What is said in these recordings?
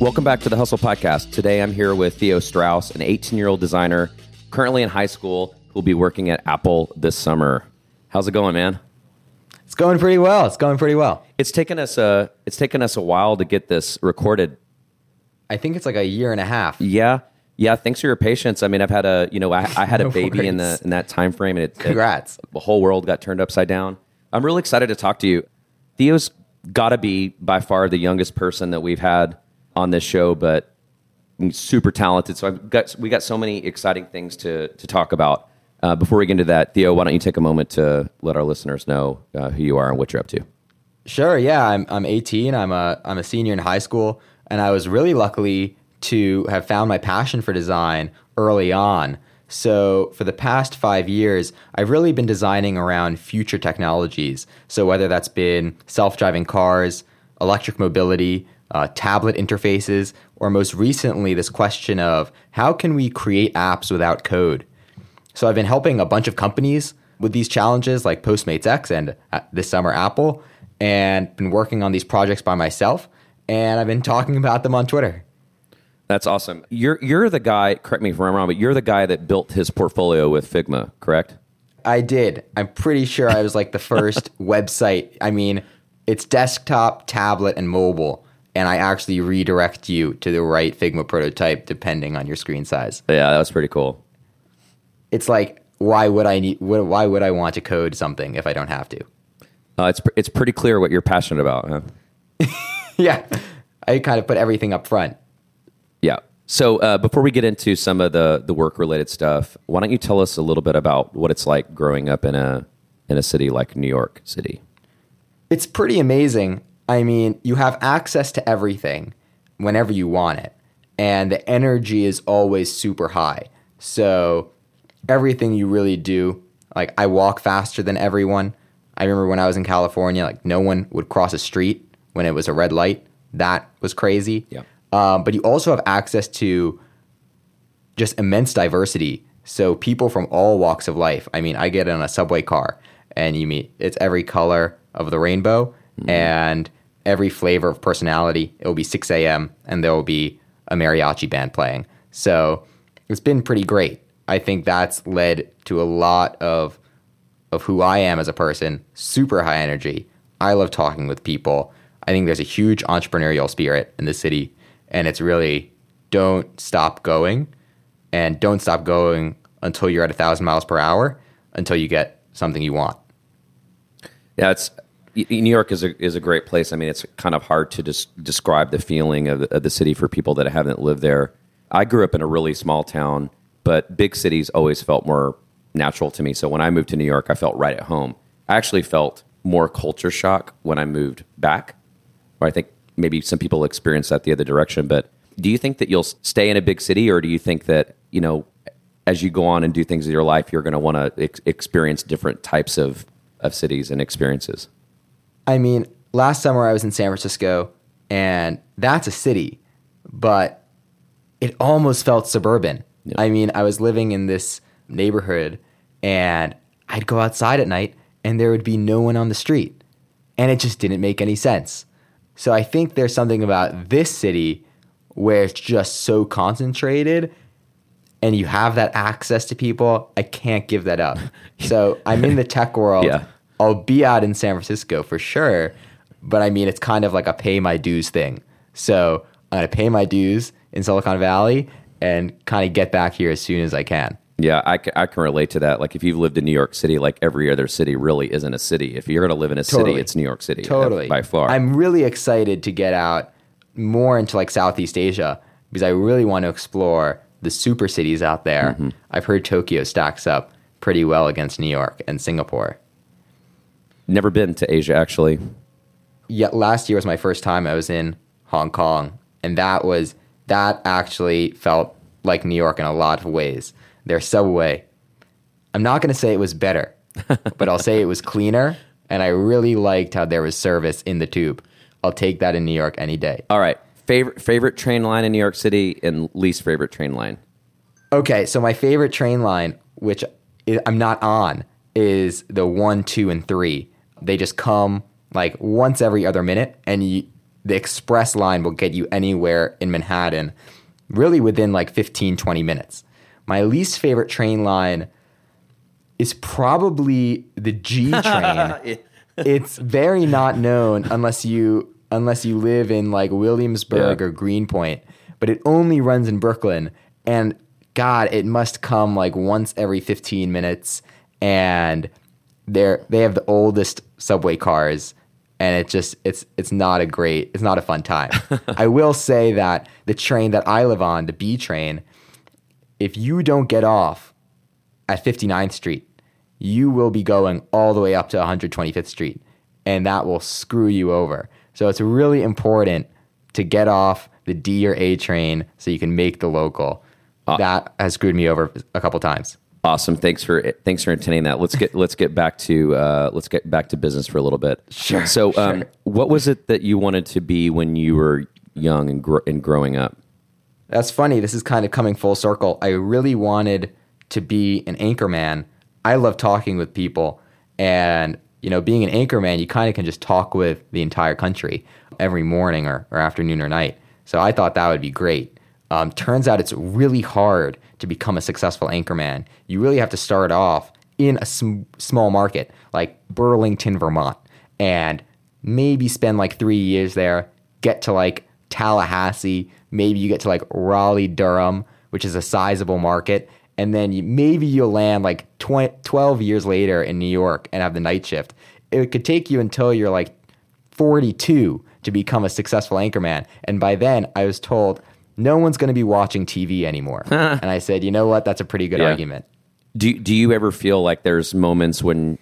Welcome back to the Hustle Podcast. Today I'm here with Theo Strauss, an 18 year old designer currently in high school who'll be working at Apple this summer. How's it going, man? It's going pretty well. It's going pretty well. It's taken us a it's taken us a while to get this recorded. I think it's like a year and a half. Yeah, yeah. Thanks for your patience. I mean, I've had a you know I, I had No a baby in the in that time frame, and it, it- Congrats. the whole world got turned upside down. I'm really excited to talk to you. Theo's got to be by far the youngest person that we've had on this show, but super talented. So I've got we got so many exciting things to to talk about. Uh, before we get into that, Theo, why don't you take a moment to let our listeners know uh, who you are and what you're up to? Sure. Yeah, I'm I'm 18. I'm a I'm a senior in high school, and I was really lucky to have found my passion for design early on. So for the past five years, I've really been designing around future technologies. So whether that's been self-driving cars, electric mobility, uh, tablet interfaces, or most recently this question of how can we create apps without code? So I've been helping a bunch of companies with these challenges like Postmates X and uh, this summer Apple and been working on these projects by myself and I've been talking about them on Twitter. That's awesome. You're you're the guy. Correct me if I'm wrong, but you're the guy that built his portfolio with Figma, correct? I did. I'm pretty sure I was like the first website. I mean, it's desktop, tablet and mobile and I actually redirect you to the right Figma prototype depending on your screen size. Yeah, that was pretty cool. It's like why would I need why would I want to code something if I don't have to? Uh, it's pr- it's pretty clear what you're passionate about. Huh? yeah. I kind of put everything up front. Yeah. So uh, before we get into some of the the work related stuff, why don't you tell us a little bit about what it's like growing up in a in a city like New York City? It's pretty amazing. I mean, you have access to everything whenever you want it, and the energy is always super high. So, everything you really do, like I walk faster than everyone. I remember when I was in California, like no one would cross a street when it was a red light. That was crazy. Yeah. Um, but you also have access to just immense diversity. So people from all walks of life. I mean, I get in a subway car and you meet it's every color of the rainbow and every flavor of personality. It will be 6 a.m. and there will be a mariachi band playing. So it's been pretty great. I think that's led to a lot of of who I am as a person. Super high energy. I love talking with people. I think there's a huge entrepreneurial spirit in the city, and it's really don't stop going, and don't stop going until you're at a thousand miles per hour until you get something you want. Yeah, it's New York is a is a great place. I mean, it's kind of hard to des- describe the feeling of, of the city for people that haven't lived there. I grew up in a really small town, but big cities always felt more natural to me. So when I moved to New York, I felt right at home. I actually felt more culture shock when I moved back. I think maybe some people experience that the other direction. But do you think that you'll stay in a big city, or do you think that you know, as you go on and do things in your life, you're going to want to ex- experience different types of of cities and experiences? I mean, last summer I was in San Francisco, and that's a city, but it almost felt suburban. Yeah. I mean, I was living in this neighborhood, and I'd go outside at night, and there would be no one on the street, and it just didn't make any sense. So I think there's something about this city where it's just so concentrated and you have that access to people, I can't give that up. So I'm in the tech world. Yeah. I'll be out in San Francisco for sure, but I mean it's kind of like a pay my dues thing. So I'm gonna pay my dues in Silicon Valley and kind of get back here as soon as I can. Yeah, I, I can relate to that. Like if you've lived in New York City, like every other city really isn't a city. If you're going to live in a city, it's New York City. uh, Totally. by far. I'm really excited to get out more into like Southeast Asia because I really want to explore the super cities out there. Mm-hmm. I've heard Tokyo stacks up pretty well against New York and Singapore. Never been to Asia actually. Yet last year was my first time I was in Hong Kong, and that was that actually felt like New York in a lot of ways. Their subway, I'm not going to say it was better, but I'll say it was cleaner, and I really liked how there was service in the tube. I'll take that in New York any day. All right, favorite favorite train line in New York City and least favorite train line. Okay, so my favorite train line, which I'm not on, is the one, two, and three. They just come like once every other minute, and you the express line will get you anywhere in Manhattan really within like 15, 20 minutes. My least favorite train line is probably the G train. it's very not known unless you unless you live in like Williamsburg Yeah. or Greenpoint, but it only runs in Brooklyn and god, it must come like once every 15 minutes and they're they have the oldest subway cars and it just it's it's not a great it's not a fun time. I will say that the train that I live on, the B train, if you don't get off at 59th Street, you will be going all the way up to 125th Street, and that will screw you over. So it's really important to get off the D or A train so you can make the local. Uh, that has screwed me over a couple times. Awesome. Thanks for thanks for entertaining that. Let's get let's get back to uh, let's get back to business for a little bit. Sure, So, um, sure. what was it that you wanted to be when you were young and, and growing up? That's funny. This is kind of coming full circle. I really wanted to be an anchorman. I love talking with people, and you know, being an anchorman, you kind of can just talk with the entire country every morning or, or afternoon or night. So I thought that would be great. Um, turns out it's really hard to become a successful anchorman. You really have to start off in a sm- small market like Burlington, Vermont, and maybe spend like three years there, get to like Tallahassee, maybe you get to like Raleigh, Durham, which is a sizable market, and then you, maybe you'll land like 20, 12 years later in New York and have the night shift. It could take you until you're like 42 to become a successful anchorman. And by then, I was told no one's going to be watching TV anymore. and I said, you know what? That's a pretty good Yeah. argument. Do do you ever feel like there's moments when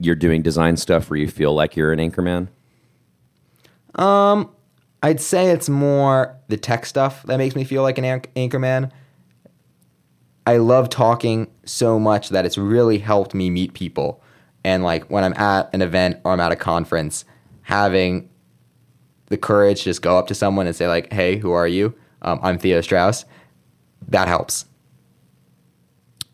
you're doing design stuff where you feel like you're an anchorman? Um, I'd say it's more the tech stuff that makes me feel like an anch- anchorman. I love talking so much that it's really helped me meet people. And like when I'm at an event or I'm at a conference, having the courage to just go up to someone and say like, "Hey, who are you? Um, I'm Theo Strauss." That helps.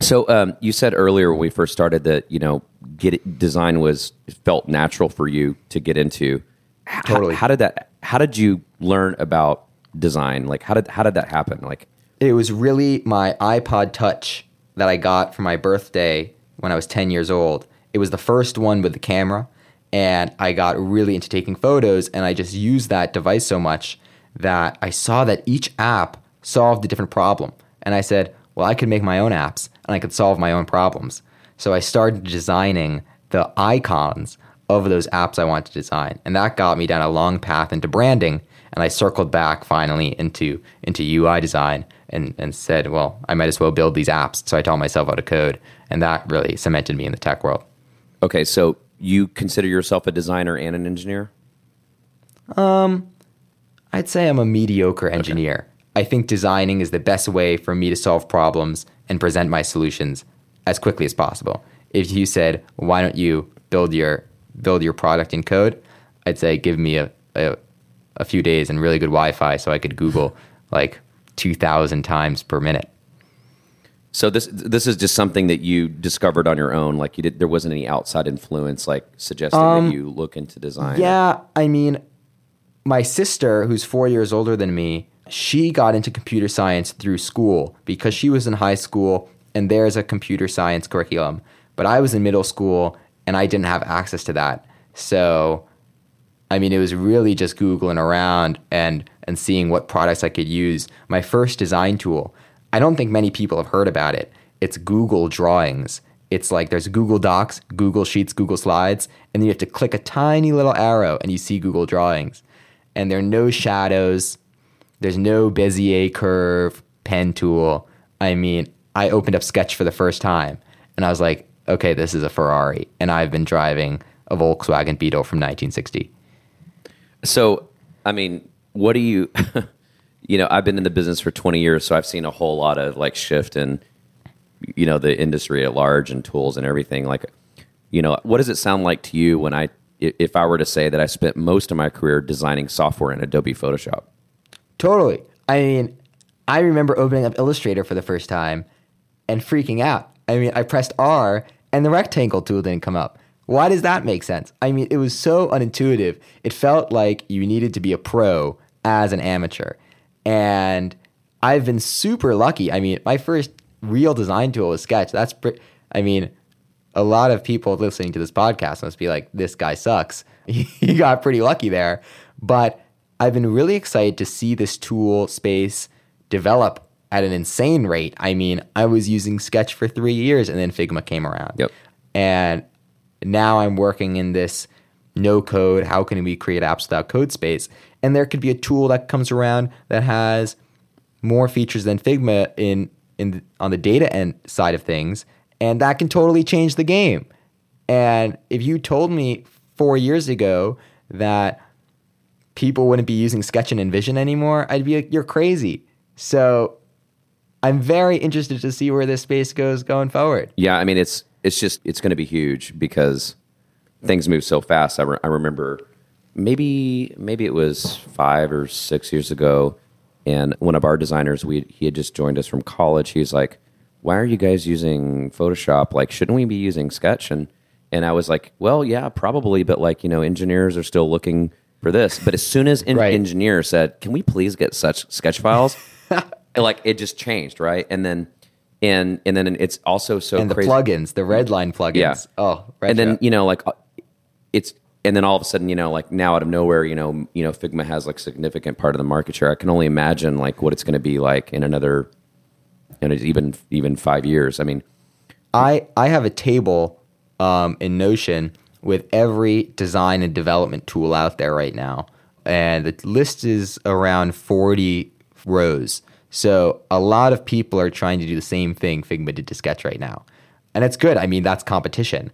So um, you said earlier when we first started that you know get it, design was felt natural for you to get into. H- Totally. How, did that? How did you learn about design? Like how did how did that happen? Like It was really my iPod Touch that I got for my birthday when I was 10 years old. It was the first one with the camera, and I got really into taking photos, and I just used that device so much that I saw that each app solved a different problem. And I said, well, I could make my own apps, and I could solve my own problems. So I started designing the icons of those apps I wanted to design. And that got me down a long path into branding. And I circled back finally into, into UI design and, and said, well, I might as well build these apps. So I taught myself how to code. And that really cemented me in the tech world. okay, so you consider yourself a designer and an engineer? Um, I'd say I'm a mediocre engineer. I think designing is the best way for me to solve problems and present my solutions as quickly as possible. If you said, "Why don't you build your build your product in code?" I'd say, "Give me a a, a few days and really good Wi-Fi so I could Google like 2,000 times per minute." So this this is just something that you discovered on your own. Like you did, there wasn't any outside influence like suggesting that um, you look into design. Yeah, I mean, my sister, who's four years older than me, she got into computer science through school because she was in high school and there's a computer science curriculum. But I was in middle school and I didn't have access to that. So, I mean, it was really just Googling around and, and seeing what products I could use. My first design tool, I don't think many people have heard about it. It's Google Drawings. It's like there's Google Docs, Google Sheets, Google Slides, and then you have to click a tiny little arrow and you see Google Drawings. And there are no shadows, there's no Bezier curve pen tool. I mean, I opened up Sketch for the first time and I was like, okay, this is a Ferrari. And I've been driving a Volkswagen Beetle from 1960. So, I mean, what do you, you know, I've been in the business for 20 years, so I've seen a whole lot of like shift in, you know, the industry at large and tools and everything. Like, you know, what does it sound like to you when I, if I were to say that I spent most of my career designing software in Adobe Photoshop? Totally. I mean, I remember opening up Illustrator for the first time and freaking out. I mean, I pressed R and the rectangle tool didn't come up. Why does that make sense? I mean, it was so unintuitive. It felt like you needed to be a pro as an amateur. And I've been super lucky. I mean, my first real design tool was Sketch. That's, pre- I mean, a lot of people listening to this podcast must be like, this guy sucks. you got pretty lucky there. But I've been really excited to see this tool space develop at an insane rate. I mean, I was using Sketch for three years and then Figma came around. Yep. And now I'm working in this no code, how can we create apps without code space? And there could be a tool that comes around that has more features than Figma in in on the data end side of things, and that can totally change the game. And if you told me 4 years ago that people wouldn't be using Sketch and InVision anymore, I'd be like you're crazy. So I'm very interested to see where this space goes going forward. Yeah, I mean it's it's just it's going to be huge because things move so fast. I, re- I remember maybe maybe it was five or six years ago, and one of our designers we he had just joined us from college. He's like, "Why are you guys using Photoshop? Like, shouldn't we be using Sketch?" and and I was like, "Well, yeah, probably, but like you know, engineers are still looking for this." But as soon as an Right. engineer said, "Can we please get such sketch files?" like it just changed, right? And then and and then it's also so And the crazy plugins, the Redline plugins. Yeah. Oh, right. and then you know like uh, it's and then all of a sudden you know like now out of nowhere you know you know figma has like significant part of the market share i can only imagine like what it's going to be like in another and even even five years i mean I I have a table um, in Notion with every design and development tool out there right now, and the list is around forty rows. So a lot of people are trying to do the same thing Figma did to Sketch right now, and it's good. I mean, that's competition.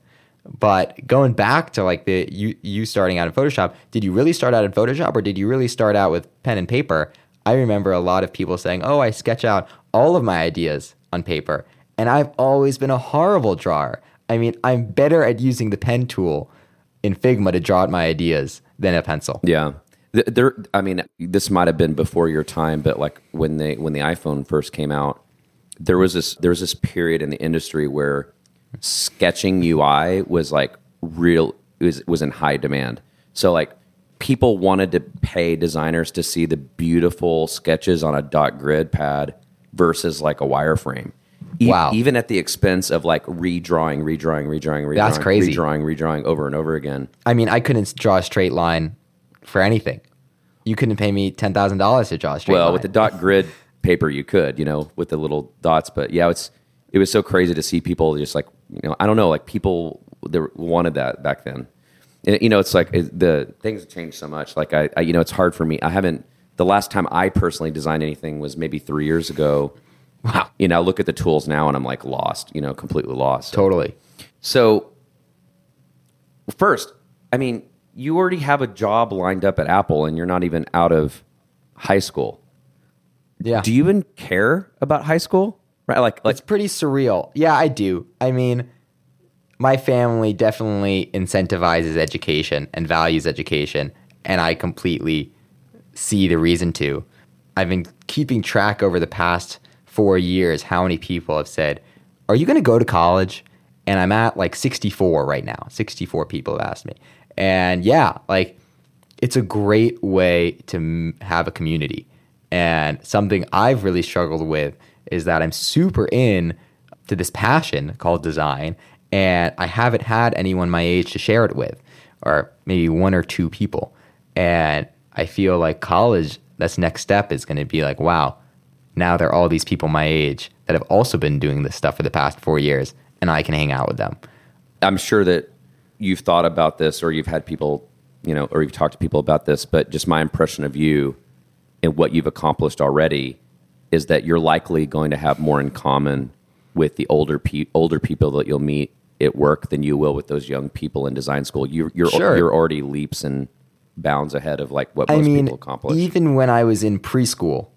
But going back to like the you you starting out in Photoshop, did you really start out in Photoshop or did you really start out with pen and paper? I remember a lot of people saying, "Oh, I sketch out all of my ideas on paper." And I've always been a horrible drawer. I mean, I'm better at using the pen tool in Figma to draw out my ideas than a pencil. yeah there i mean this might have been before your time but like when they when the iphone first came out there was this there was this period in the industry where sketching ui was like real was was in high demand so like people wanted to pay designers to see the beautiful sketches on a dot grid pad versus like a wireframe E- Wow. even at the expense of like redrawing redrawing redrawing redrawing That's crazy. redrawing redrawing over and over again I mean, I couldn't draw a straight line for anything. You couldn't pay me ten thousand dollars to draw a straight well line. with the dot grid paper you could you know with the little dots but yeah it's it was so crazy to see people just like you know i don't know like people there wanted that back then you know it's like it, the things have changed so much like I, I you know it's hard for me i haven't the last time i personally designed anything was maybe three years ago wow, you know I look at the tools now and i'm like lost you know completely lost totally. so, first, I mean, you already have a job lined up at Apple and you're not even out of high school. Yeah. Do you even care about high school? Right? Like, like it's pretty surreal. Yeah, I do. I mean, my family definitely incentivizes education and values education, and I completely see the reason to. I've been keeping track over the past four years how many people have said, Are you going to go to college? And I'm at like 64 right now. 64 people have asked me. And yeah, like it's a great way to have a community. And something I've really struggled with is that I'm super in to this passion called design, and I haven't had anyone my age to share it with, or maybe one or two people. And I feel like college, that's next step is going to be like, wow, now there are all these people my age that have also been doing this stuff for the past four years, and I can hang out with them. I'm sure that you've thought about this or you've had people, you know, or you've talked to people about this, but just my impression of you and what you've accomplished already is that you're likely going to have more in common with the older pe- older people that you'll meet at work than you will with those young people in design school. You, you're Sure. you're already leaps and bounds ahead of like what I most mean, people accomplish. even when I was in preschool,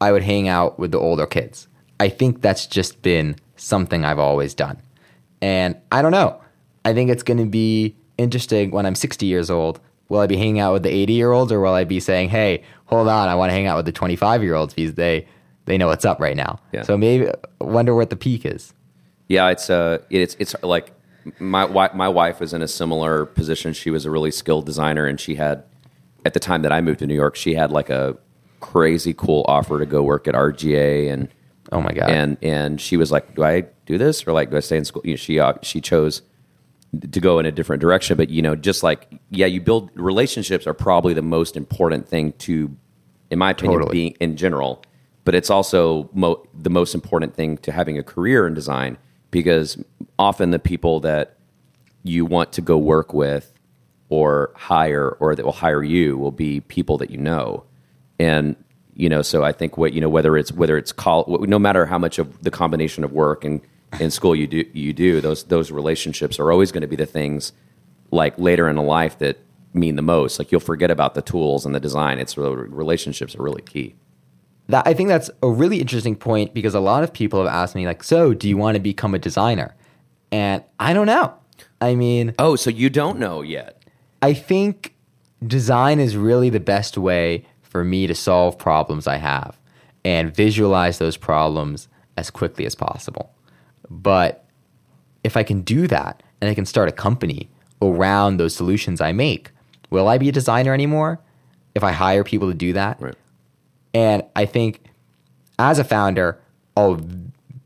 I would hang out with the older kids. I think that's just been something I've always done. And I don't know. I think it's going to be interesting when I'm 60 years old. Will I be hanging out with the 80 year olds or will I be saying, hey, hold on, I want to hang out with the 25 year olds because they, they know what's up right now. Yeah. So maybe wonder what the peak is. Yeah, it's uh, it's it's like my my wife was in a similar position. She was a really skilled designer, and she had at the time that I moved to New York, she had like a crazy cool offer to go work at RGA, and Oh my god. and and she was like, "Do I do this or like do I stay in school?" You know, she uh, she chose to go in a different direction, but you know, just like yeah, you build relationships are probably the most important thing to, in my opinion, Totally. being in general. But it's also mo- the most important thing to having a career in design because often the people that you want to go work with or hire or that will hire you will be people that you know. And you know so i think what you know whether it's whether it's call no matter how much of the combination of work and in school you do you do those those relationships are always going to be the things like later in life that mean the most. Like you'll forget about the tools and the design. It's relationships are really key that I think that's a really interesting point because a lot of people have asked me like, "So, do you want to become a designer?" And I don't know. I mean, oh so you don't know yet I think design is really the best way for me to solve problems I have and visualize those problems as quickly as possible. But if I can do that and I can start a company around those solutions I make, will I be a designer anymore if I hire people to do that? right And I think as a founder, I'll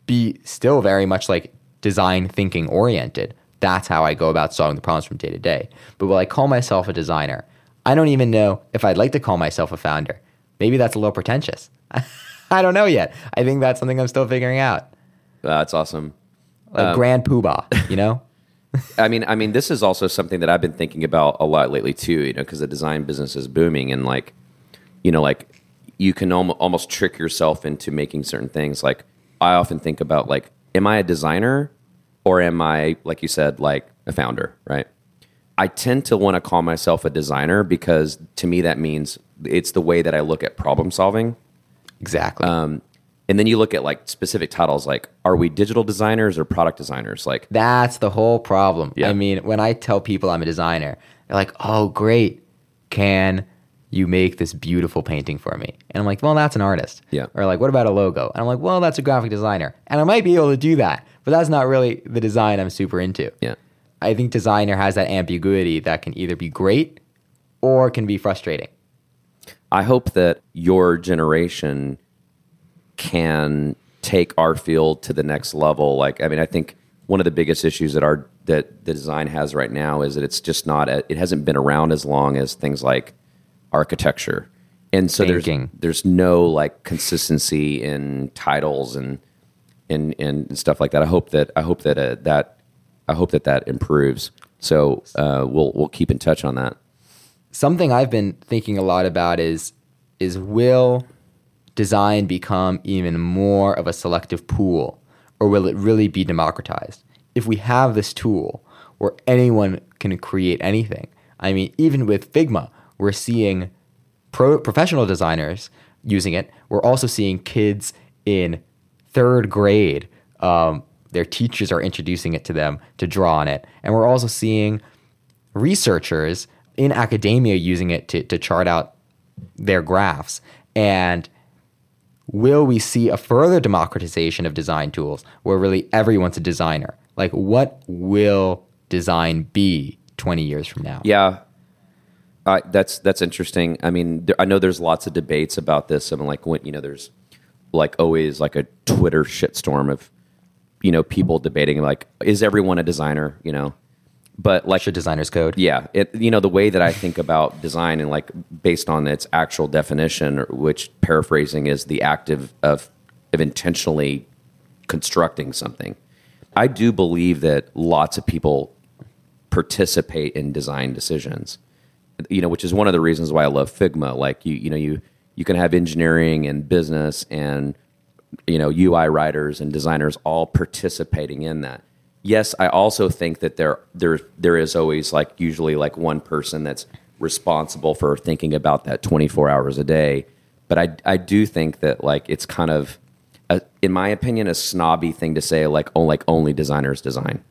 be still very much like design thinking oriented. That's how I go about solving the problems from day to day. But will I call myself a designer? I don't even know if I'd like to call myself a founder. Maybe that's a little pretentious. I don't know yet. I think that's something I'm still figuring out. that's awesome Like um, grand poobah, you know? I mean, I mean, this is also something that I've been thinking about a lot lately too. You know, because the design business is booming, and like, you know, like you can almo- almost trick yourself into making certain things. Like, I often think about like, am I a designer or am I, like you said, like a founder? Right. I tend to want to call myself a designer because to me that means it's the way that I look at problem solving. Exactly. Um, and then you look at like specific titles, like are we digital designers or product designers? Like, That's the whole problem. Yeah. I mean, when I tell people I'm a designer, they're like, "Oh, great! Can you make this beautiful painting for me?" And I'm like, "Well, that's an artist." Yeah. Or like, "What about a logo?" And I'm like, "Well, that's a graphic designer." And I might be able to do that, but that's not really the design I'm super into. yeah. I think designer has that ambiguity that can either be great or can be frustrating. I hope that your generation can take our field to the next level. Like, I mean, I think one of the biggest issues that our that the design has right now is that it's just not. It hasn't been around as long as things like architecture, and so Thinking. there's there's no like consistency in titles and and and stuff like that. I hope that I hope that uh, that I hope that that improves. So uh, we'll we'll keep in touch on that. something I've been thinking a lot about is is will design become even more of a selective pool or will it really be democratized? If we have this tool where anyone can create anything. I mean, even with Figma, we're seeing pro- professional designers using it. We're also seeing kids in third grade. Um, their teachers are introducing it to them to draw on it. And we're also seeing researchers in academia using it to, to chart out their graphs. And will we see a further democratization of design tools where really everyone's a designer? Like, what will design be 20 years from now? Yeah, uh, that's that's interesting. I mean, there, I know there's lots of debates about this. I mean, like when you know, there's like always like a Twitter shitstorm of you know people debating like, is everyone a designer? You know, but like Should designers code? yeah, it you know the way that I think about design and like based on its actual definition, which paraphrasing is the act of of, of intentionally constructing something. I do believe that lots of people participate in design decisions. You know, which is one of the reasons why I love Figma. Like you, you know, you you can have engineering and business and you know UI writers and designers all participating in that. Yes, I also think that there there there is always like usually like one person that's responsible for thinking about that 24 hours a day. But I I do think that like it's kind of a, in my opinion a snobby thing to say like oh like only designers design.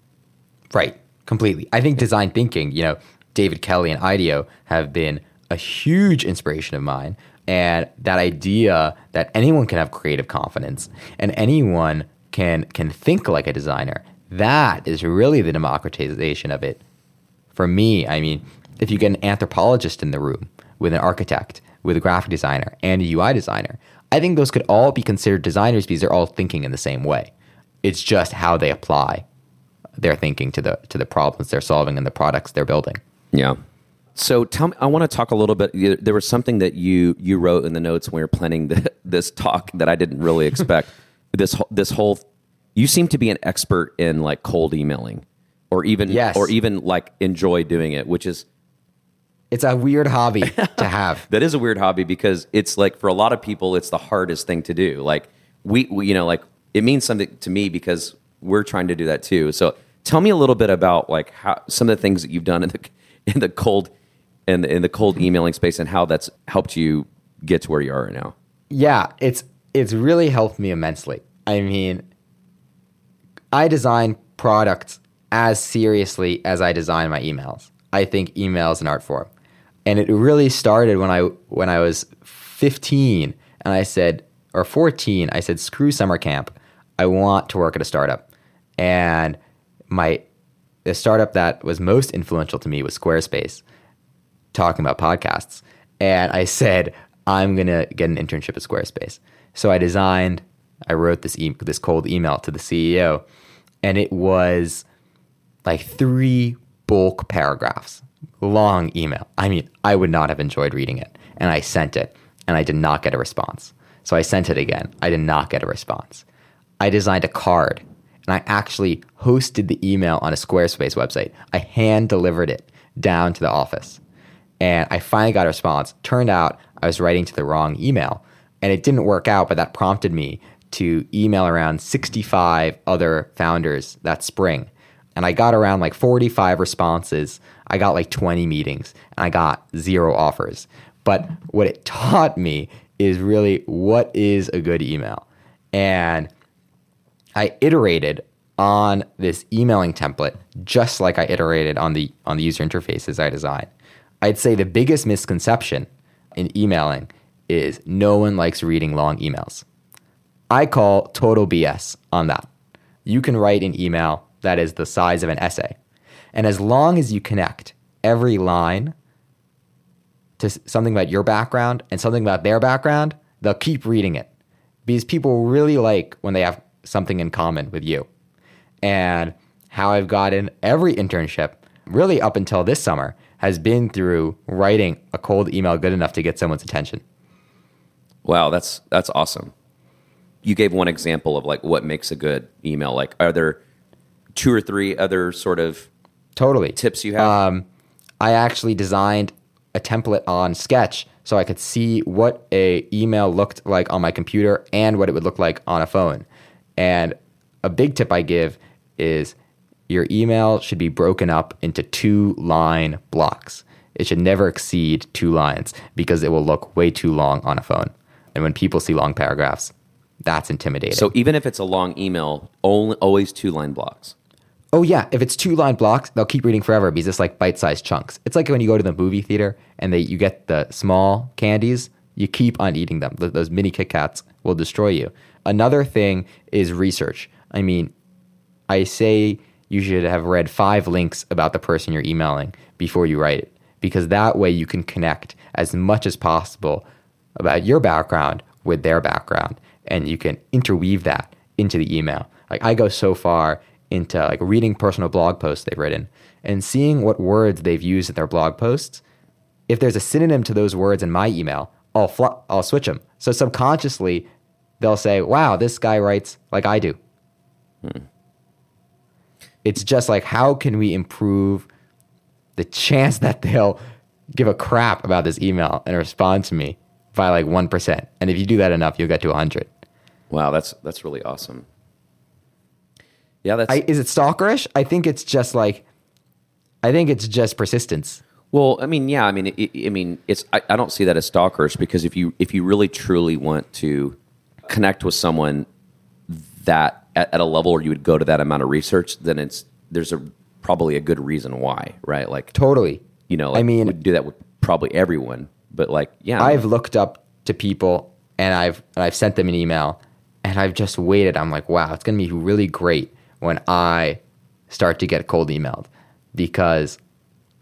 Right, completely. I think design thinking, you know, David Kelley and IDEO have been a huge inspiration of mine. And that idea that anyone can have creative confidence and anyone can can think like a designer, that is really the democratization of it. For me, I mean, if you get an anthropologist in the room with an architect, with a graphic designer, and a UI designer, I think those could all be considered designers because they're all thinking in the same way. It's just how they apply their thinking to the to the problems they're solving and the products they're building. Yeah. So tell me, I want to talk a little bit. There was something that you you wrote in the notes when we were planning the, this talk that I didn't really expect. this this whole, you seem to be an expert in like cold emailing, or even Yes. or even like enjoy doing it, which is It's a weird hobby to have. that is a weird hobby because it's like for a lot of people it's the hardest thing to do like we, we you know like it means something to me because we're trying to do that too so tell me a little bit about like how some of the things that you've done in the in the cold in the, in the cold emailing space and how that's helped you get to where you are right now Yeah, it's it's really helped me immensely. I mean, I design products as seriously as I design my emails. I think email is an art form. And it really started when I when I was 15 and I said or 14, I said screw summer camp. I want to work at a startup. And my the startup that was most influential to me was Squarespace talking about podcasts. And I said, I'm going to get an internship at Squarespace. So I designed, I wrote this, e- this cold email to the CEO, and it was like three bulk paragraphs, long email. I mean, I would not have enjoyed reading it. And I sent it, and I did not get a response. So I sent it again. I did not get a response. I designed a card, and I actually hosted the email on a Squarespace website. I hand delivered it down to the office and I finally got a response. Turned out I was writing to the wrong email, and it didn't work out, but that prompted me to email around 65 other founders that spring. And I got around like 45 responses. I got like 20 meetings, and I got zero offers. But what it taught me is really what is a good email. And I iterated on this emailing template just like I iterated on the on the user interfaces I designed. I'd say the biggest misconception in emailing is no one likes reading long emails. I call total BS on that. You can write an email that is the size of an essay. And as long as you connect every line to something about your background and something about their background, they'll keep reading it because people really like when they have something in common with you. And how I've gotten every internship, really up until this summer, has been through writing a cold email good enough to get someone's attention. wow that's that's awesome you gave one example of like what makes a good email like are there two or three other sort of Totally. tips you have Um, I actually designed a template on Sketch so I could see what a email looked like on my computer and what it would look like on a phone. And a big tip I give is your email should be broken up into two line blocks. It should never exceed two lines because it will look way too long on a phone. And when people see long paragraphs, that's intimidating. so even if it's a long email only always two line blocks Oh yeah, if it's two line blocks, they'll keep reading forever because it's like bite sized chunks. It's like when you go to the movie theater and they you get the small candies, you keep on eating them. Those mini Kit Kats will destroy you. Another thing is research. I mean, I say you should have read five links about the person you're emailing before you write it because that way you can connect as much as possible about your background with their background and you can interweave that into the email. Like I go so far into like reading personal blog posts they've written and seeing what words they've used in their blog posts. If there's a synonym to those words in my email, I'll fl- I'll switch them. So subconsciously they'll say, "Wow, this guy writes like I do." Hmm. It's just like how can we improve the chance that they'll give a crap about this email and respond to me by like 1%. And if you do that enough, you'll get to 100. Wow, that's that's really awesome. Yeah, that's I, is it stalkerish? I think it's just like, I think it's just persistence. Well. I mean, yeah. I mean, it, I mean, it's. I, I don't see that as stalkerish because if you if you really truly want to connect with someone that at, at a level where you would go to that amount of research, then it's there's a probably a good reason why, right? Like Totally. you know, like, I mean- would do that with probably everyone, but like, yeah, I've looked up to people and I've and I've sent them an email and I've just waited. I'm like, wow, it's gonna be really great when I start to get cold emailed because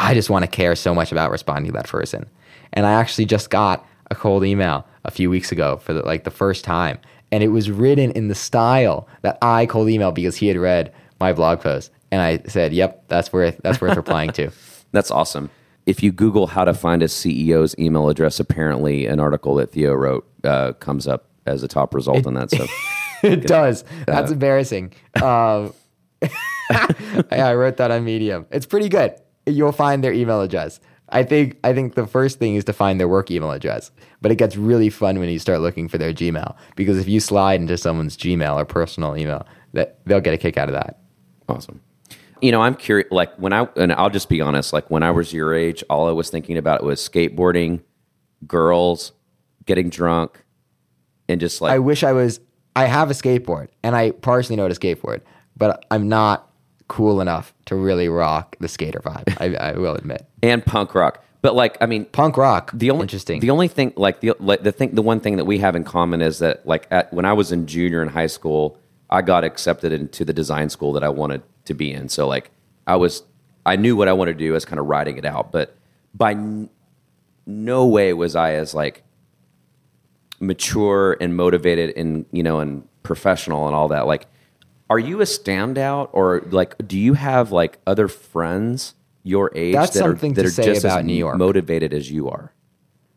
I just want to care so much about responding to that person. And I actually just got a cold email a few weeks ago for the, like the first time, and it was written in the style that I cold email because he had read my blog post, and I said, "Yep, that's worth that's worth replying to." That's awesome. If you Google how to find a CEO's email address, apparently an article that Theo wrote uh, comes up as a top result on that. So it does. That's embarrassing. Um, I wrote that on Medium. It's pretty good. You'll find their email address. I think I think the first thing is to find their work email address. But it gets really fun when you start looking for their Gmail because if you slide into someone's Gmail or personal email, that they'll get a kick out of that. Awesome. You know, I'm curious. Like when I and I'll just be honest. Like when I was your age, all I was thinking about was skateboarding, girls, getting drunk, and just like I wish I was. I have a skateboard and I partially know how to skateboard, but I'm not cool enough to really rock the skater vibe. I, I will admit. and punk rock. But like, I mean, Punk rock. the only interesting. The only thing, like the like the thing, the one thing that we have in common is that, like, at, when I was in junior in high school, I got accepted into the design school that I wanted to be in. So, like, I was, I knew what I wanted to do. I was kind of writing it out, but by n- no way was I as like mature and motivated and you know and professional and all that. Like, are you a standout, or like, do you have like other friends your age That's that are something that to are say just about as New York. motivated as you are?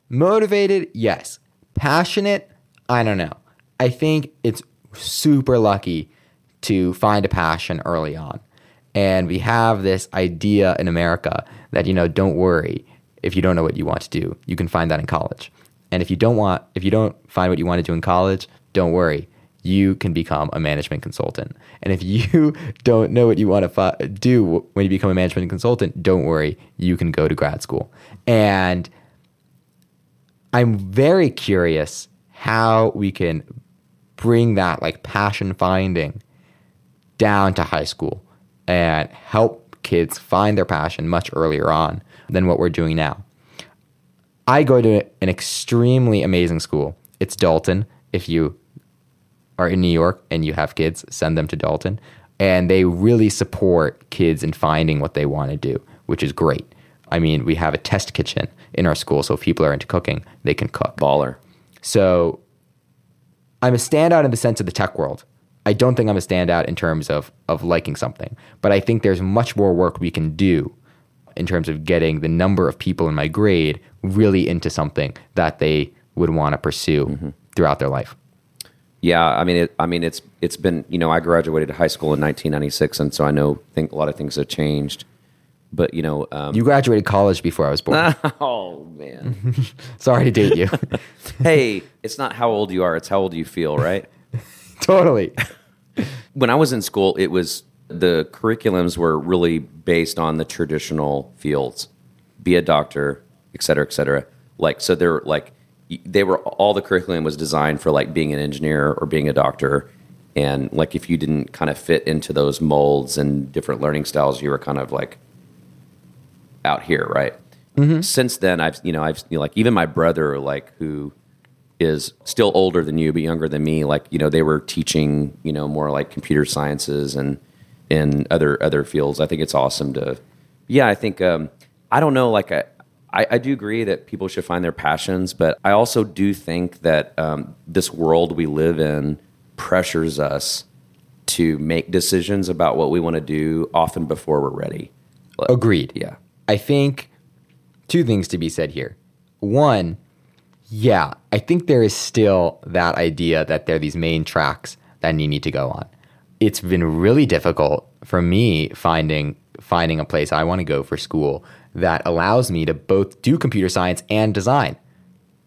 Motivated, yes. Passionate, I don't know. I think it's super lucky to find a passion early on. And we have this idea in America that, you know, don't worry if you don't know what you want to do. You can find that in college. And if you don't want if you don't find what you want to do in college, don't worry. You can become a management consultant. And if you don't know what you want to fi- do when you become a management consultant, don't worry. You can go to grad school. And I'm very curious how we can bring that like passion finding down to high school and help kids find their passion much earlier on than what we're doing now. I go to an extremely amazing school. It's Dalton. If you are in New York and you have kids, send them to Dalton. And they really support kids in finding what they want to do, which is great. I mean, we have a test kitchen in our school, so if people are into cooking, they can cook. Baller. So I'm a standout in the sense of the tech world. I don't think I'm a standout in terms of, of liking something, but I think there's much more work we can do in terms of getting the number of people in my grade really into something that they would want to pursue mm-hmm. throughout their life. Yeah, I mean, it, I mean, it's it's been you know I graduated high school in 1996, and so I know think a lot of things have changed. But you know, um, You graduated college before I was born. oh man, Sorry to date you. hey, it's not how old you are; it's how old you feel, right? totally. when I was in school, it was the curriculums were really based on the traditional fields, be a doctor, et cetera, et cetera. Like so, they're like they were all the curriculum was designed for like being an engineer or being a doctor, and like if you didn't kind of fit into those molds and different learning styles, you were kind of like out here, right? Since then, I've you know I've you know, like even my brother like who is still older than you but younger than me like you know they were teaching you know more like computer sciences and in other other fields. I think it's awesome to yeah i think um i don't know like I, I i do agree that people should find their passions but i also do think that um this world we live in pressures us to make decisions about what we want to do often before we're ready Agreed. yeah I think two things to be said here. One, yeah, I think there is still that idea that there are these main tracks that you need to go on. It's been really difficult for me finding finding a place I want to go for school that allows me to both do computer science and design.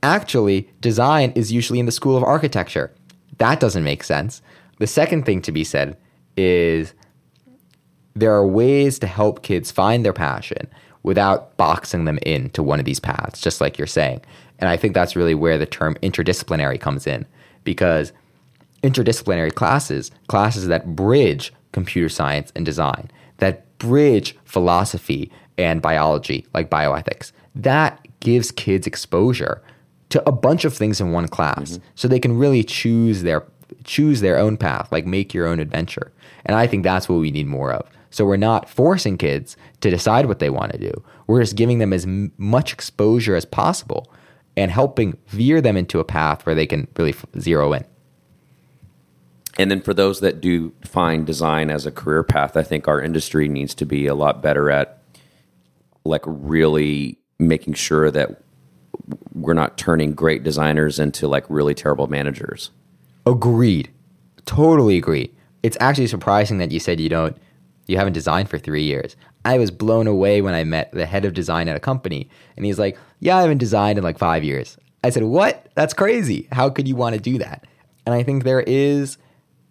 Actually, design is usually in the School of Architecture. That doesn't make sense. The second thing to be said is there are ways to help kids find their passion without boxing them into one of these paths, just like you're saying. And I think that's really where the term interdisciplinary comes in because interdisciplinary classes, classes that bridge computer science and design, that bridge philosophy and biology, like bioethics, that gives kids exposure to a bunch of things in one class. Mm-hmm. So they can really choose their choose their own path like make your own adventure. And i think that's what we need more of. So we're not forcing kids to decide what they want to do. We're just giving them as m- much exposure as possible and helping veer them into a path where they can really f- zero in. And then for those that do find design as a career path, I think our industry needs to be a lot better at like really making sure that we're not turning great designers into like really terrible managers. Agreed. Totally agree. It's actually surprising that you said you don't you haven't designed for 3 years. I was blown away when I met the head of design at a company and he's like, "Yeah, I haven't designed in like 5 years." I said, "What? That's crazy. How could you want to do that?" And I think there is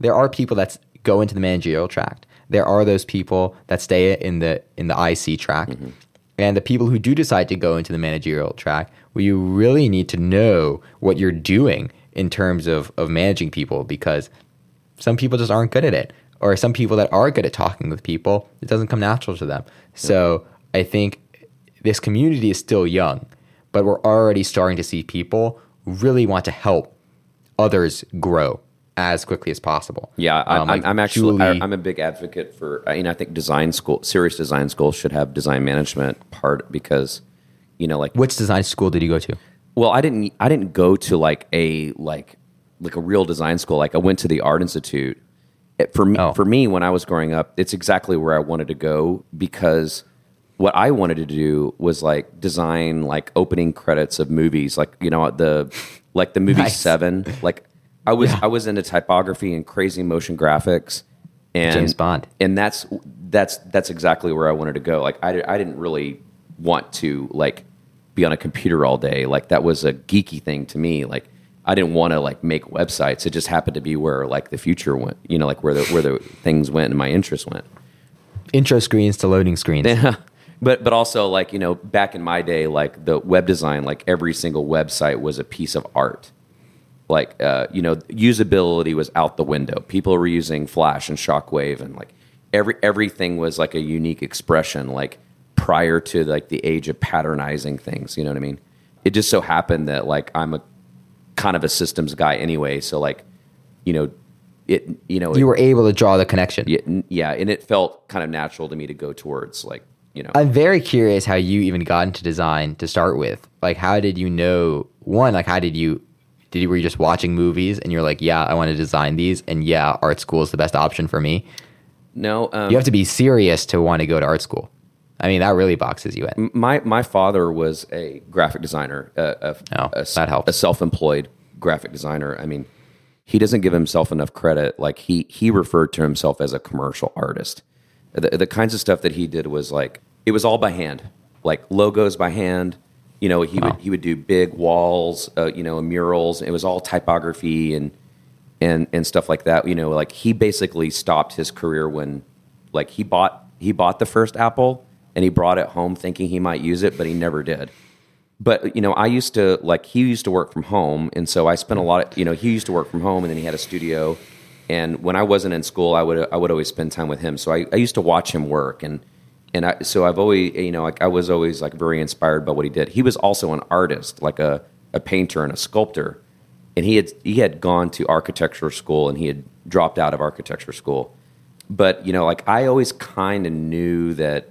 there are people that go into the managerial track. There are those people that stay in the in the IC track. Mm-hmm. And the people who do decide to go into the managerial track, well, you really need to know what you're doing in terms of, of managing people because some people just aren't good at it. Or some people that are good at talking with people, it doesn't come natural to them. So I think this community is still young, but we're already starting to see people really want to help others grow as quickly as possible. Yeah, I, um, like I'm, actually Julie, I'm a big advocate for. I mean, I think design school, serious design schools should have design management part because, you know, like which design school did you go to? Well, I didn't. I didn't go to like a like like a real design school. Like I went to the Art Institute. It, for me, oh. for me, when I was growing up, it's exactly where I wanted to go because what I wanted to do was like design like opening credits of movies, like you know the like the movie nice. Seven. Like I was yeah. I was into typography and crazy motion graphics and James Bond, and that's that's that's exactly where I wanted to go. Like I I didn't really want to like be on a computer all day. Like that was a geeky thing to me. Like I didn't want to like make websites. It just happened to be where like the future went. You know, like where the where the things went and my interests went. Intro screens to loading screens. Yeah. But but also like you know back in my day like the web design like every single website was a piece of art like uh, you know usability was out the window. People were using flash and shockwave and like every everything was like a unique expression like prior to like the age of patternizing things you know what i mean? It just so happened that like i'm a kind of a systems guy anyway so like you know it you know you it, were able to draw the connection. Yeah, yeah and it felt kind of natural to me to go towards like you know. I'm very curious how you even got into design to start with. Like how did you know one like how did you did you were you just watching movies and you're like, yeah, I want to design these, and yeah, art school is the best option for me? No, um, you have to be serious to want to go to art school. I mean, that really boxes you in. My my father was a graphic designer, a, a, oh, a, that helps. A self-employed graphic designer. I mean, he doesn't give himself enough credit. Like he he referred to himself as a commercial artist. The, the kinds of stuff that he did was like it was all by hand, like logos by hand, you know, he wow. would he would do big walls, uh, you know, murals. It was all typography and and and stuff like that. You know, like he basically stopped his career when, like, he bought he bought the first Apple and he brought it home thinking he might use it, but he never did. But you know, I used to like he used to work from home, and so I spent a lot of you know he used to work from home, and then he had a studio. And when I wasn't in school, I would I would always spend time with him. So I, I used to watch him work and and I, so I've always, you know, like I was always like very inspired by what he did. He was also an artist, like a, a painter and a sculptor, and he had he had gone to architecture school and he had dropped out of architecture school. But you know, like I always kind of knew that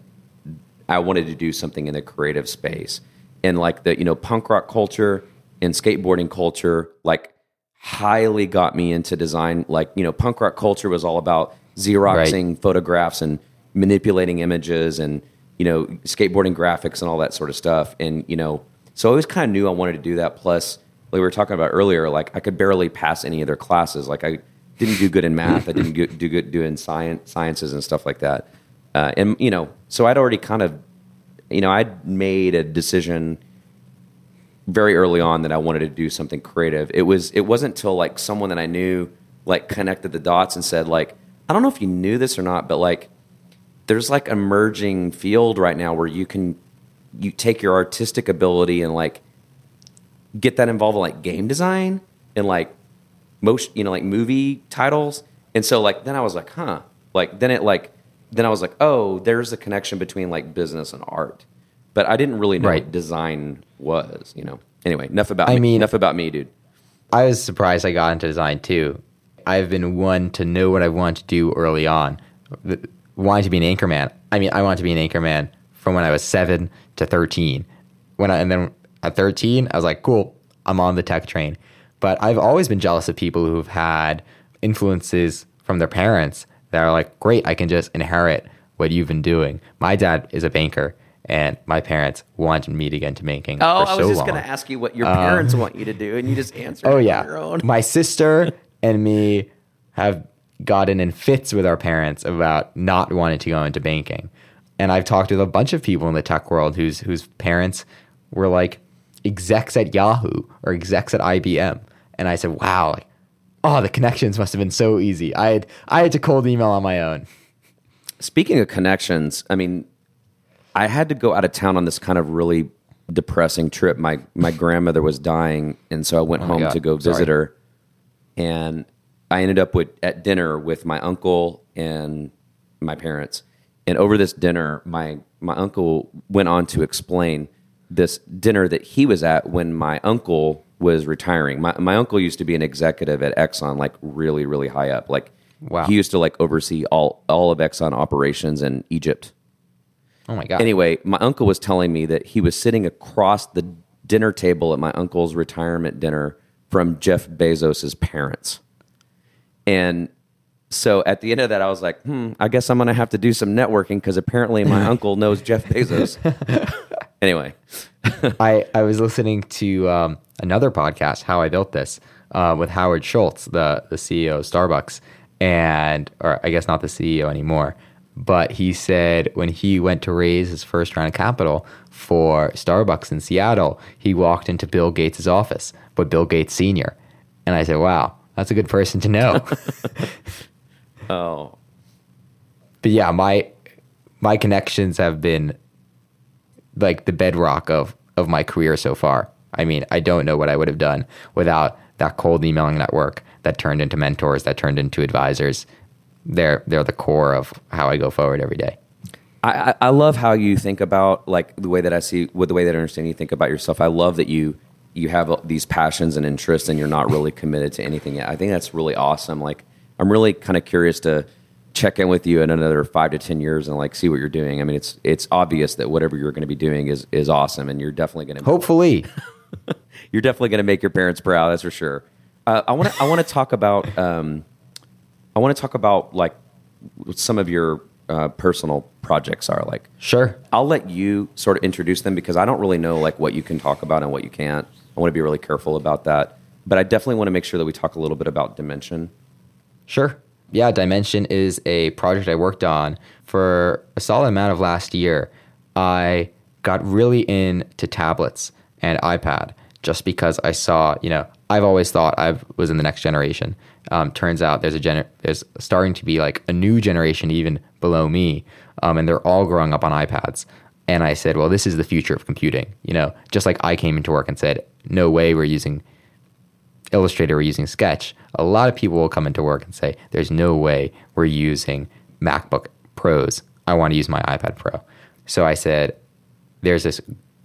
I wanted to do something in the creative space, and like the you know punk rock culture and skateboarding culture, like highly got me into design. Like you know, punk rock culture was all about xeroxing right. photographs and manipulating images and you know skateboarding graphics and all that sort of stuff. And you know, so I always kind of knew I wanted to do that. Plus, like we were talking about earlier, like I could barely pass any of their classes. Like I didn't do good in math. I didn't do good do in science sciences and stuff like that. Uh, and you know, so I'd already kind of, you know, I'd made a decision very early on that I wanted to do something creative. It was it wasn't until like someone that I knew like connected the dots and said like I don't know if you knew this or not, but like there's like emerging field right now where you can you take your artistic ability and like get that involved in like game design and like most you know like movie titles. And so like then i was like huh. Like then it like then i was like oh there's a connection between like business and art. But i didn't really know right. what design was you know. Anyway enough about i me, mean enough about me dude. I was surprised i got into design too. I've been one to know what i want to do early on wanting to be an anchorman. I mean, I wanted to be an anchorman from when I was seven to 13. When I, and then at 13, I was like, cool, I'm on the tech train. But I've always been jealous of people who've had influences from their parents that are like, great, I can just inherit what you've been doing. My dad is a banker, and my parents wanted me to get into banking. Oh, I was so just going to ask you what your um, parents want you to do, and you just answered. Oh it yeah, on your own. my sister and me have gotten in fits with our parents about not wanting to go into banking, and I've talked with a bunch of people in the tech world whose whose parents were like execs at Yahoo or execs at IBM, and I said, "Wow, like, oh, the connections must have been so easy. I had I had to cold email on my own." Speaking of connections, I mean, I had to go out of town on this kind of really depressing trip. My my grandmother was dying, and so I went Oh home to go Sorry. visit her. And I ended up with at dinner with my uncle and my parents. And over this dinner, my my uncle went on to explain this dinner that he was at when my uncle was retiring. My my uncle used to be an executive at Exxon, like really really high up. Like Wow. he used to like oversee all all of Exxon operations in Egypt. Oh my god! Anyway, my uncle was telling me that he was sitting across the dinner table at my uncle's retirement dinner from Jeff Bezos's parents. And so at the end of that, I was like, hmm, I guess I'm going to have to do some networking because apparently my uncle knows Jeff Bezos. anyway, I, I was listening to um, another podcast, How I Built This, uh, with Howard Schultz, the, the CEO of Starbucks. And, or I guess not the CEO anymore, but he said when he went to raise his first round of capital for Starbucks in Seattle, he walked into Bill Gates' office, but Bill Gates Sr. And I said, wow, that's a good person to know. oh, but yeah, my my connections have been like the bedrock of of my career so far. I mean, I don't know what I would have done without that cold emailing network that turned into mentors, that turned into advisors. They're they're the core of how I go forward every day. I, I I love how you think about like the way that I see with the way that I understand you think about yourself. I love that you you have uh, these passions and interests and you're not really committed to anything yet. I think that's really awesome. Like I'm really kind of curious to check in with you in another five to ten years and like see what you're doing. I mean, it's it's obvious that whatever you're going to be doing is is awesome, and you're definitely going to Hopefully, you're definitely going to make your parents proud. That's for sure. Uh, I want to I want to talk about um, I want to talk about like some of your uh, personal projects are like. sure. I'll let you sort of introduce them because I don't really know like what you can talk about and what you can't. I want to be really careful about that. But I definitely want to make sure that we talk a little bit about Dimension. Sure. Yeah, Dimension is a project I worked on for a solid amount of last year. I got really into tablets and iPad just because I saw, you know, I've always thought I was in the next generation. Um, turns out there's a gener- there's starting to be like a new generation even below me, um, and they're all growing up on iPads. And I said, well, this is the future of computing. You know, just like I came into work and said, no way we're using Illustrator, we're using Sketch, a lot of people will come into work and say, There's no way we're using MacBook Pros. I want to use my iPad Pro. So I said, There's this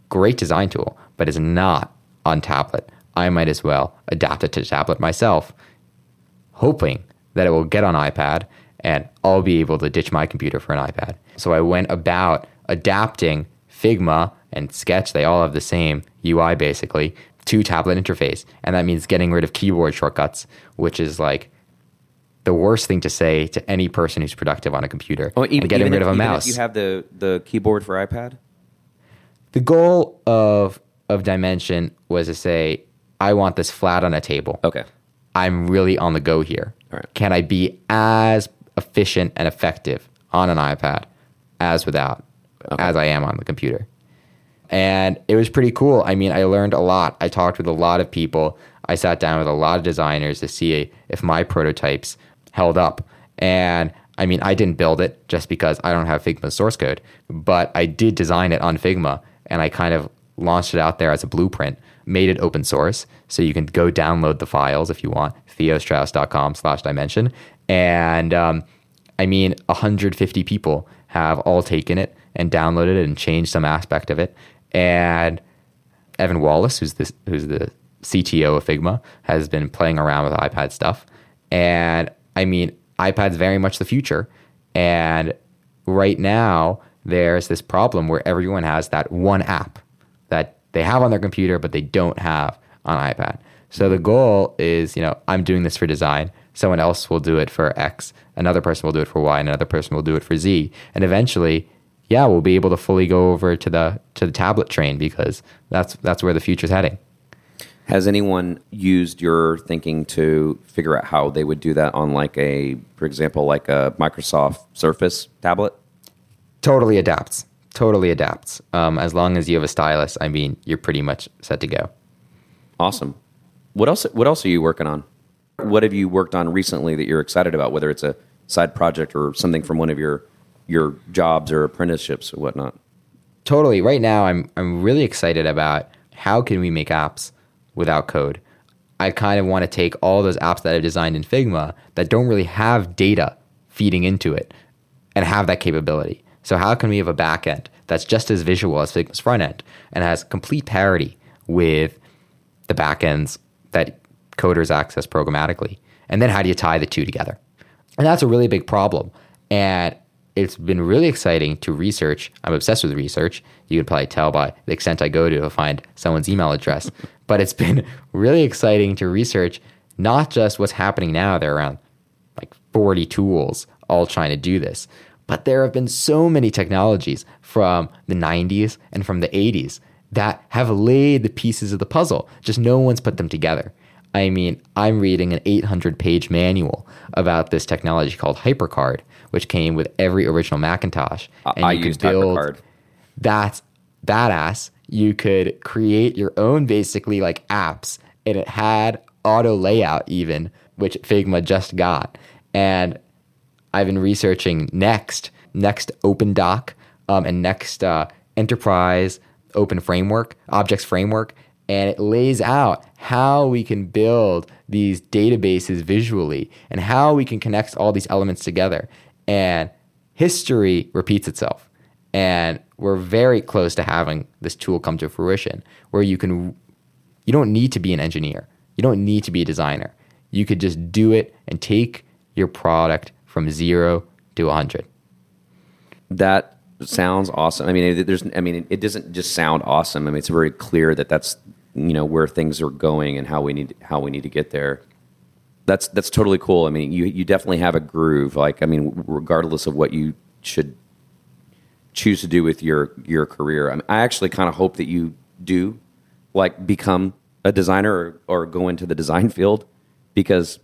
great design tool, but it's not on tablet. I might as well adapt it to tablet myself, hoping that it will get on iPad and I'll be able to ditch my computer for an iPad. So I went about adapting Figma and Sketch, they all have the same UI basically, to tablet interface. And that means getting rid of keyboard shortcuts, which is like the worst thing to say to any person who's productive on a computer. Oh, and getting even rid if- of a mouse. you have the, the keyboard for iPad? the goal of of Dimension was to say, I want this flat on a table. Okay. I'm really on the go here. All right. Can I be as efficient and effective on an iPad as without, as I am on the computer? And it was pretty cool. I mean, I learned a lot. I talked with a lot of people. I sat down with a lot of designers to see if my prototypes held up. And I mean, I didn't build it just because I don't have Figma source code, but I did design it on Figma and I kind of launched it out there as a blueprint, made it open source. So you can go download the files if you want, theostrauss.com slash dimension. And um, I mean, 150 people have all taken it and downloaded it and changed some aspect of it. And Evan Wallace, who's the, who's the CTO of Figma, has been playing around with iPad stuff. And I mean, iPad's very much the future. And right now there's this problem where everyone has that one app that they have on their computer but they don't have on iPad. So the goal is, you know, I'm doing this for design. Someone else will do it for X. Another person will do it for Y. And another person will do it for Z. And eventually, yeah, we'll be able to fully go over to the to the tablet train because that's that's where the future's heading. Has anyone used your thinking to figure out how they would do that on like a, for example, like a Microsoft Surface tablet? Totally adapts. Totally adapts. Um, as long as you have a stylus, I mean, you're pretty much set to go. Awesome. What else? What else are you working on? What have you worked on recently that you're excited about? Whether it's a side project or something from one of your your jobs or apprenticeships or whatnot. Totally. Right now, I'm I'm really excited about how can we make apps without code. I kind of want to take all those apps that I've designed in Figma that don't really have data feeding into it and have that capability. So how can we have a backend that's just as visual as Figma's front end and has complete parity with the backends that coders access programmatically? And then how do you tie the two together? And that's a really big problem. And it's been really exciting to research. I'm obsessed with research. You can probably tell by the extent I go to find someone's email address. but it's been really exciting to research not just what's happening now. There are around like 40 tools all trying to do this. But there have been so many technologies from the 90s and from the 80s that have laid the pieces of the puzzle. Just no one's put them together. I mean, I'm reading an 800 page manual about this technology called HyperCard, which came with every original Macintosh. And I you used could build HyperCard. That's badass. You could create your own basically like apps, and it had auto layout even, which Figma just got. And I've been researching Next, Next OpenDoc, um, and Next uh, Enterprise Open Framework, Objects Framework, and it lays out how we can build these databases visually and how we can connect all these elements together. And history repeats itself. And we're very close to having this tool come to fruition where you can, you don't need to be an engineer, you don't need to be a designer. You could just do it and take your product from zero to 100. That sounds awesome. I mean, there's, I mean, it doesn't just sound awesome. I mean, it's very clear that that's, you know, where things are going and how we need, how we need to get there. That's, that's totally cool. I mean, you, you definitely have a groove. Like, I mean, regardless of what you should choose to do with your, your career. I, mean, I actually kind of hope that you do like become a designer or, or go into the design field because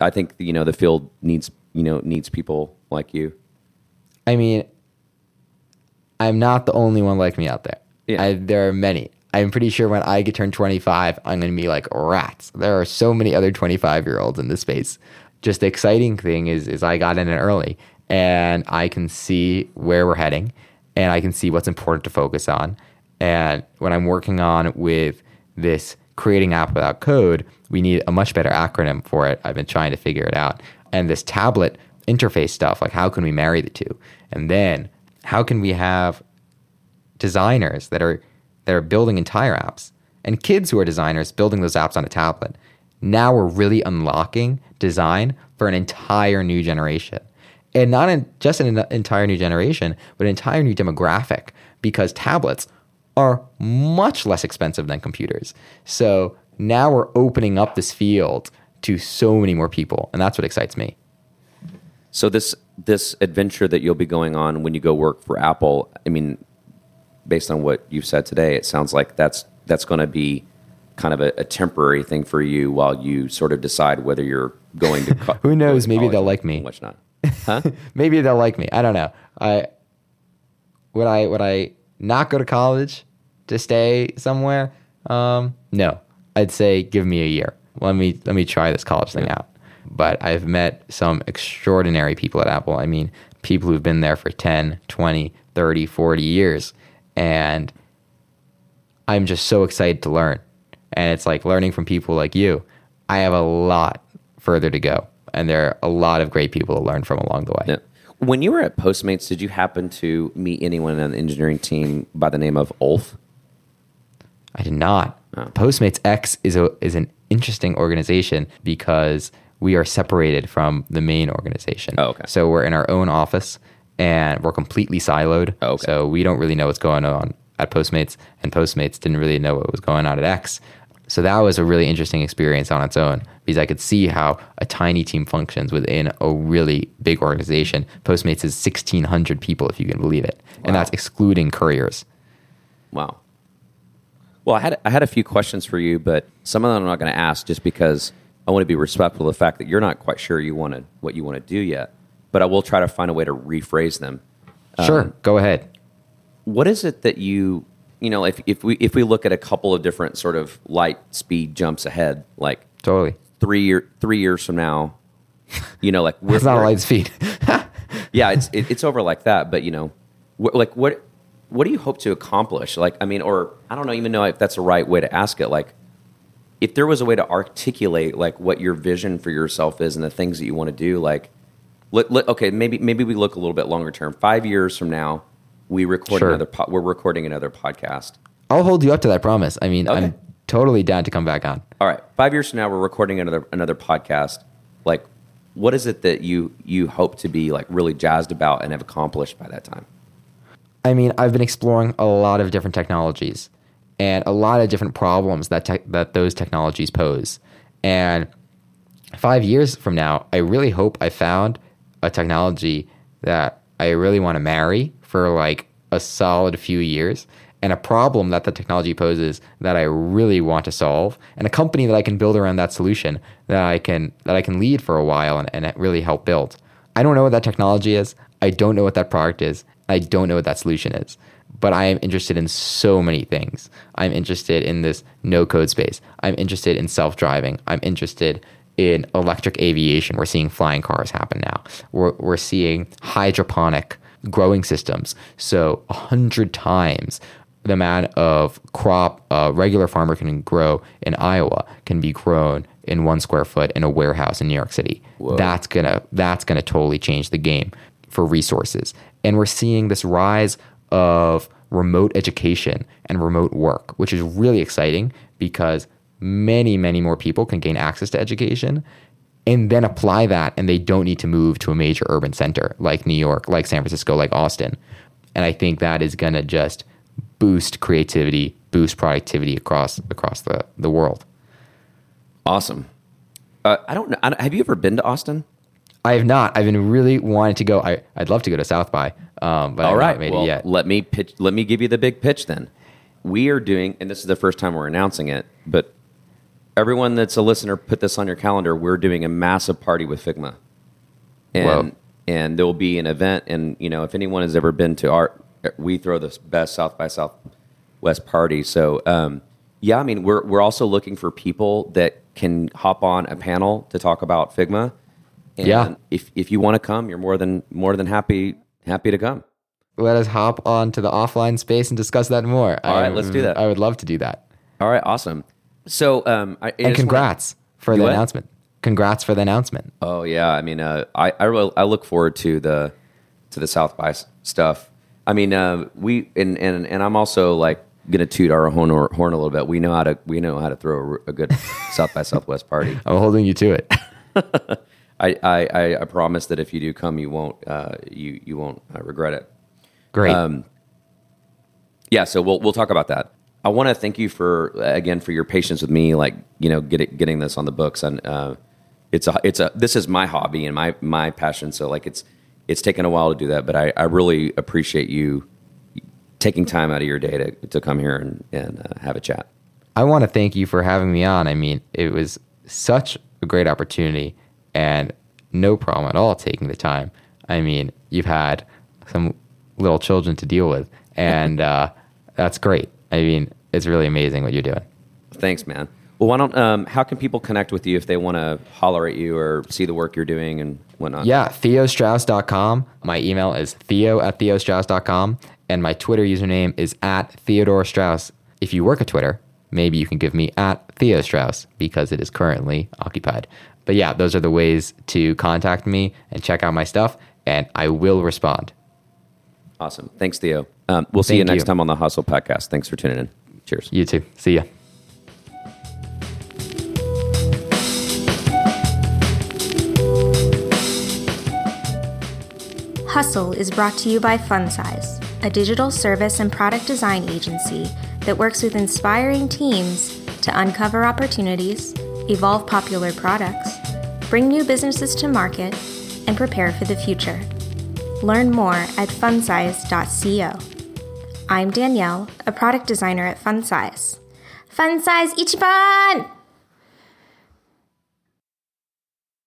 I think you know the field needs you know needs people like you. I mean, I'm not the only one like me out there. Yeah. I, there are many. I'm pretty sure when I get turned 25, I'm going to be like rats. There are so many other 25 year olds in this space. Just the exciting thing is, is I got in it early, and I can see where we're heading, and I can see what's important to focus on. And when I'm working on with this creating app without code, we need a much better acronym for it. I've been trying to figure it out. And this tablet interface stuff, like how can we marry the two? And then how can we have designers that are that are building entire apps and kids who are designers building those apps on a tablet? Now we're really unlocking design for an entire new generation. And not in, just an entire new generation, but an entire new demographic because tablets are much less expensive than computers. So now we're opening up this field to so many more people, and that's what excites me. So this this adventure that you'll be going on when you go work for Apple, I mean, based on what you've said today, it sounds like that's that's going to be kind of a, a, temporary thing for you while you sort of decide whether you're going to. Co- Who knows? Maybe they'll like me. Which not? Huh? maybe they'll like me. I don't know. I would I would I not go to college to stay somewhere? Um, no, I'd say give me a year. Let me let me try this college thing yeah. out. But I've met some extraordinary people at Apple. I mean, people who've been there for 10, 20, 30, 40 years and I'm just so excited to learn. And it's like learning from people like you. I have a lot further to go, and there are a lot of great people to learn from along the way. Yeah. When you were at Postmates, did you happen to meet anyone on the engineering team by the name of Ulf? I did not. Oh. Postmates X is a is an interesting organization because we are separated from the main organization. Oh, okay. So we're in our own office, and we're completely siloed. Oh, okay. So we don't really know what's going on at Postmates, and Postmates didn't really know what was going on at X. So that was a really interesting experience on its own because I could see how a tiny team functions within a really big organization. Postmates is 1,600 people, if you can believe it. And that's excluding couriers. Wow. Well, I had I had a few questions for you, but some of them I'm not going to ask just because I want to be respectful of the fact that you're not quite sure you want to what you want to do yet. But I will try to find a way to rephrase them. Um, sure, go ahead. What is it that you you know if if we if we look at a couple of different sort of light speed jumps ahead, like Totally. three year three years from now, you know, like we're, It's not we're- light speed. yeah, it's it, it's over like that. But you know, wh- like what what do you hope to accomplish? Like, I mean, or I don't know, even know if that's the right way to ask it. Like, if there was a way to articulate like what your vision for yourself is and the things that you want to do, like, let, let, okay, maybe maybe we look a little bit longer term. Five years from now, we record Sure. another. Po- we're recording another podcast. I'll hold you up to that promise. I mean, Okay. I'm totally down to come back on. All right, five years from now, we're recording another another podcast. Like, what is it that you you hope to be like really jazzed about and have accomplished by that time? I mean, I've been exploring a lot of different technologies and a lot of different problems that tech that those technologies pose. And five years from now, I really hope I found a technology that I really want to marry for like a solid few years and a problem that the technology poses that I really want to solve and a company that I can build around that solution that I can that I can lead for a while and, and really help build. I don't know what that technology is. I don't know what that product is. I don't know what that solution is. But I am interested in so many things. I'm interested in this no code space. I'm interested in self driving. I'm interested in electric aviation. We're seeing flying cars happen now. We're, we're seeing hydroponic growing systems. So a hundred times the amount of crop a regular farmer can grow in Iowa can be grown in one square foot in a warehouse in New York City. That's gonna that's gonna totally change the game for resources. And we're seeing this rise of remote education and remote work, which is really exciting because many, many more people can gain access to education and then apply that and they don't need to move to a major urban center like New York, like San Francisco, like Austin. And I think that is going to just boost creativity, boost productivity across across the, the world. Awesome. Uh, I don't know. I don't- Have you ever been to Austin? I have not. I've been really wanting to go. I, I'd love to go to South by, um, but All right. made well, it yet. let me pitch. Let me give you the big pitch then. We are doing, and this is the first time we're announcing it, but everyone that's a listener, put this on your calendar. We're doing a massive party with Figma, and Whoa. and there will be an event. And you know, if anyone has ever been to our, we throw the best South by Southwest party. So um, yeah, I mean, we're we're also looking for people that can hop on a panel to talk about Figma. And Yeah. if if you want to come, you're more than more than happy happy to come. Let us hop on to the offline space and discuss that more. All right, I- let's do that. I would love to do that. All right, awesome. So, um, I, I And wanna- congrats for the what? announcement. Congrats for the announcement. oh yeah, I mean, uh, I I, really, I look forward to the to the South by stuff. I mean, uh, we and, and and I'm also like gonna toot our horn, horn a little bit. We know how to we know how to throw a, a good South by Southwest party. I'm holding you to it. I, I, I, I promise that if you do come, you won't uh, you you won't uh, regret it. Great. Um, yeah, so we'll we'll talk about that. I want to thank you for again for your patience with me, like you know, getting getting this on the books, and uh, it's a it's a this is my hobby and my my passion. So like it's it's taken a while to do that, but I, I really appreciate you taking time out of your day to, to come here and and uh, have a chat. I want to thank you for having me on. I mean, it was such a great opportunity and no problem at all taking the time. I mean, you've had some little children to deal with, and uh, that's great. I mean, it's really amazing what you're doing. Thanks, man. Well, why don't um, how can people connect with you if they want to holler at you or see the work you're doing and whatnot? Yeah, theostrauss.com. My email is theo at theostrauss.com, and my Twitter username is at Theodore Strauss. If you work at Twitter, maybe you can give me at Theo Strauss because it is currently occupied. But yeah, those are the ways to contact me and check out my stuff, and I will respond. Awesome. Thanks, Theo. Um, we'll see you next you. time on the Hustle Podcast. Thanks for tuning in. Cheers. You too. See ya. Hustle is brought to you by FunSize, a digital service and product design agency that works with inspiring teams to uncover opportunities, evolve popular products, bring new businesses to market, and prepare for the future. Learn more at funsize.co. I'm Danielle, a product designer at FunSize. FunSize Ichiban!